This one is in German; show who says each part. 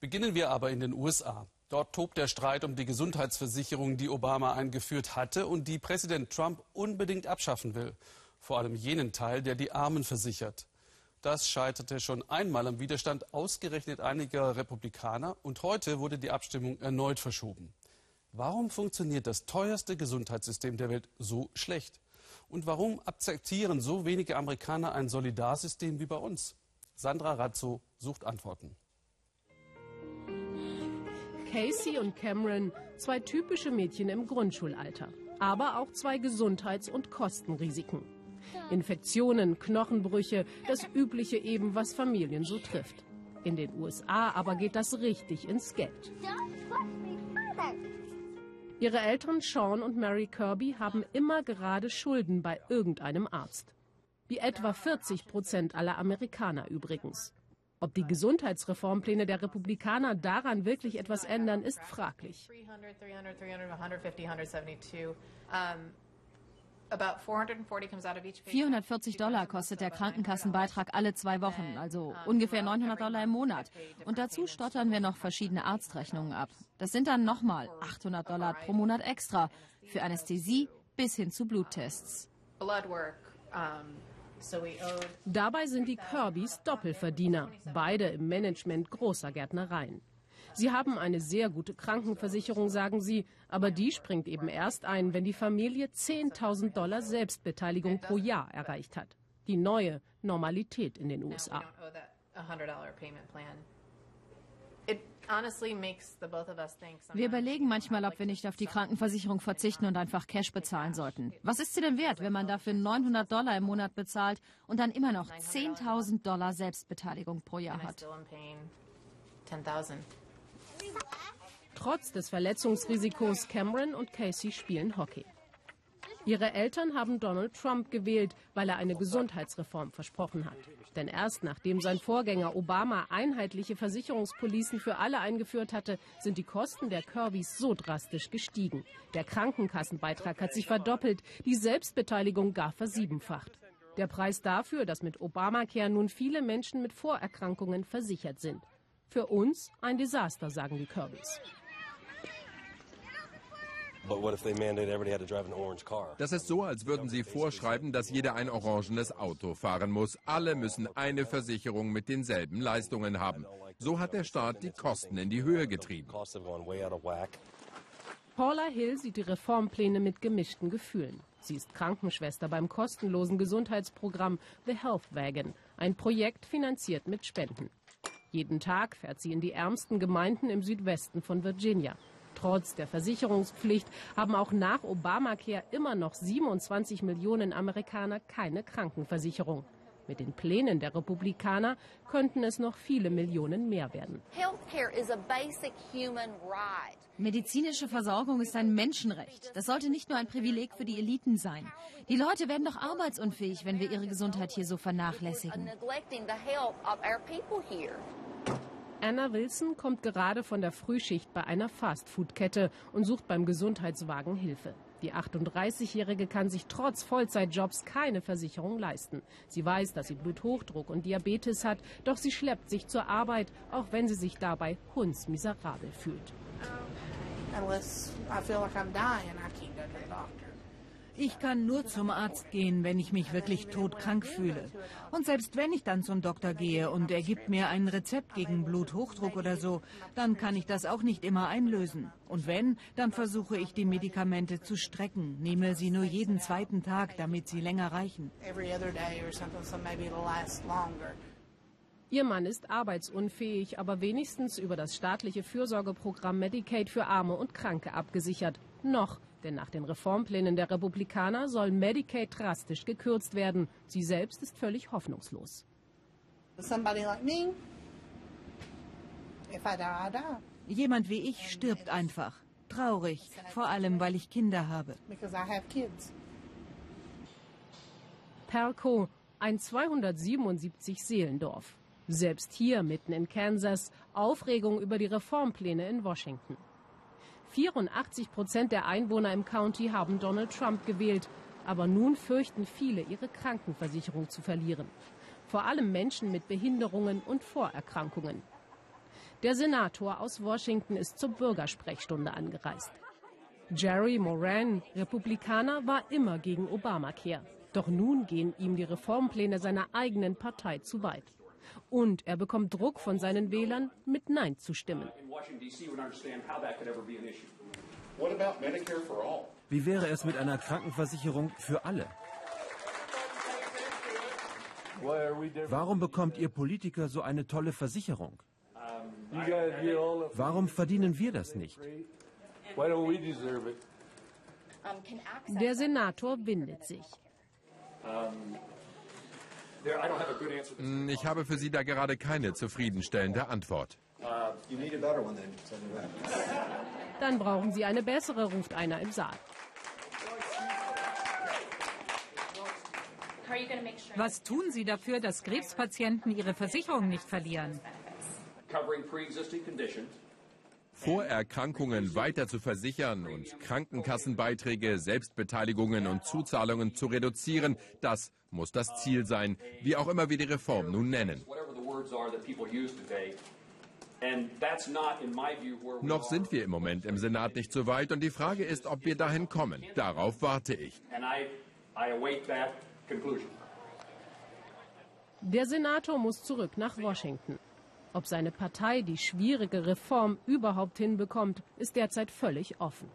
Speaker 1: Beginnen wir aber in den USA. Dort tobt der Streit um die Gesundheitsversicherung, die Obama eingeführt hatte und die Präsident Trump unbedingt abschaffen will. Vor allem jenen Teil, der die Armen versichert. Das scheiterte schon einmal am Widerstand ausgerechnet einiger Republikaner und heute wurde die Abstimmung erneut verschoben. Warum funktioniert das teuerste Gesundheitssystem der Welt so schlecht? Und warum akzeptieren so wenige Amerikaner ein Solidarsystem wie bei uns? Sandra Razzo sucht Antworten.
Speaker 2: Casey und Cameron, zwei typische Mädchen im Grundschulalter, aber auch zwei Gesundheits- und Kostenrisiken. Infektionen, Knochenbrüche, das übliche eben, was Familien so trifft. In den USA aber geht das richtig ins Geld. Ihre Eltern Sean und Mary Kirby haben immer gerade Schulden bei irgendeinem Arzt. Wie etwa 40 Prozent aller Amerikaner übrigens. Ob die Gesundheitsreformpläne der Republikaner daran wirklich etwas ändern, ist fraglich.
Speaker 3: 440 Dollar kostet der Krankenkassenbeitrag alle zwei Wochen, also ungefähr 900 Dollar im Monat. Und dazu stottern wir noch verschiedene Arztrechnungen ab. Das sind dann nochmal 800 Dollar pro Monat extra für Anästhesie bis hin zu Bluttests.
Speaker 2: Dabei sind die Kirbys Doppelverdiener, beide im Management großer Gärtnereien. Sie haben eine sehr gute Krankenversicherung, sagen sie, aber die springt eben erst ein, wenn die Familie 10.000 Dollar Selbstbeteiligung pro Jahr erreicht hat. Die neue Normalität in den USA.
Speaker 3: Wir überlegen manchmal, ob wir nicht auf die Krankenversicherung verzichten und einfach Cash bezahlen sollten. Was ist sie denn wert, wenn man dafür 900 Dollar im Monat bezahlt und dann immer noch 10.000 Dollar Selbstbeteiligung pro Jahr hat?
Speaker 2: Trotz des Verletzungsrisikos Cameron und Casey spielen Hockey. Ihre Eltern haben Donald Trump gewählt, weil er eine Gesundheitsreform versprochen hat. Denn erst nachdem sein Vorgänger Obama einheitliche Versicherungspolicen für alle eingeführt hatte, sind die Kosten der Kirbys so drastisch gestiegen. Der Krankenkassenbeitrag hat sich verdoppelt, die Selbstbeteiligung gar versiebenfacht. Der Preis dafür, dass mit Obamacare nun viele Menschen mit Vorerkrankungen versichert sind. Für uns ein Desaster, sagen die Kirbys.
Speaker 4: Das ist so, als würden Sie vorschreiben, dass jeder ein orangenes Auto fahren muss. Alle müssen eine Versicherung mit denselben Leistungen haben. So hat der Staat die Kosten in die Höhe getrieben.
Speaker 2: Paula Hill sieht die Reformpläne mit gemischten Gefühlen. Sie ist Krankenschwester beim kostenlosen Gesundheitsprogramm The Health Wagon, ein Projekt finanziert mit Spenden. Jeden Tag fährt sie in die ärmsten Gemeinden im Südwesten von Virginia. Trotz der Versicherungspflicht haben auch nach Obamacare immer noch 27 Millionen Amerikaner keine Krankenversicherung. Mit den Plänen der Republikaner könnten es noch viele Millionen mehr werden.
Speaker 3: Medizinische Versorgung ist ein Menschenrecht. Das sollte nicht nur ein Privileg für die Eliten sein. Die Leute werden doch arbeitsunfähig, wenn wir ihre Gesundheit hier so vernachlässigen.
Speaker 2: Anna Wilson kommt gerade von der Frühschicht bei einer Fastfood-Kette und sucht beim Gesundheitswagen Hilfe. Die 38-Jährige kann sich trotz Vollzeitjobs keine Versicherung leisten. Sie weiß, dass sie Bluthochdruck und Diabetes hat, doch sie schleppt sich zur Arbeit, auch wenn sie sich dabei hundsmiserabel fühlt.
Speaker 5: Unless
Speaker 6: Ich kann nur zum Arzt gehen, wenn ich mich wirklich todkrank fühle. Und selbst wenn ich dann zum Doktor gehe und er gibt mir ein Rezept gegen Bluthochdruck oder so, dann kann ich das auch nicht immer einlösen. Und wenn, dann versuche ich die Medikamente zu strecken, nehme sie nur jeden zweiten Tag, damit sie länger reichen.
Speaker 2: Ihr Mann ist arbeitsunfähig, aber wenigstens über das staatliche Fürsorgeprogramm Medicaid für Arme und Kranke abgesichert. Noch denn nach den Reformplänen der Republikaner soll Medicaid drastisch gekürzt werden. Sie selbst ist völlig hoffnungslos.
Speaker 6: Jemand wie ich stirbt einfach. Traurig, vor allem weil ich Kinder habe.
Speaker 2: Perco, ein 277 Seelendorf. Selbst hier mitten in Kansas Aufregung über die Reformpläne in Washington. 84 Prozent der Einwohner im County haben Donald Trump gewählt. Aber nun fürchten viele, ihre Krankenversicherung zu verlieren. Vor allem Menschen mit Behinderungen und Vorerkrankungen. Der Senator aus Washington ist zur Bürgersprechstunde angereist. Jerry Moran, Republikaner, war immer gegen Obamacare. Doch nun gehen ihm die Reformpläne seiner eigenen Partei zu weit. Und er bekommt Druck von seinen Wählern, mit Nein zu stimmen.
Speaker 7: Wie wäre es mit einer Krankenversicherung für alle? Warum bekommt ihr Politiker so eine tolle Versicherung? Warum verdienen wir das nicht?
Speaker 2: Der Senator windet sich.
Speaker 4: Ich habe für Sie da gerade keine zufriedenstellende Antwort.
Speaker 2: Dann brauchen Sie eine bessere, ruft einer im Saal.
Speaker 6: Was tun Sie dafür, dass Krebspatienten ihre Versicherung nicht verlieren?
Speaker 4: Vorerkrankungen weiter zu versichern und Krankenkassenbeiträge, Selbstbeteiligungen und Zuzahlungen zu reduzieren, das muss das Ziel sein, wie auch immer wir die Reform nun nennen. Noch sind wir im Moment im Senat nicht so weit und die Frage ist, ob wir dahin kommen. Darauf warte ich.
Speaker 2: Der Senator muss zurück nach Washington. Ob seine Partei die schwierige Reform überhaupt hinbekommt, ist derzeit völlig offen.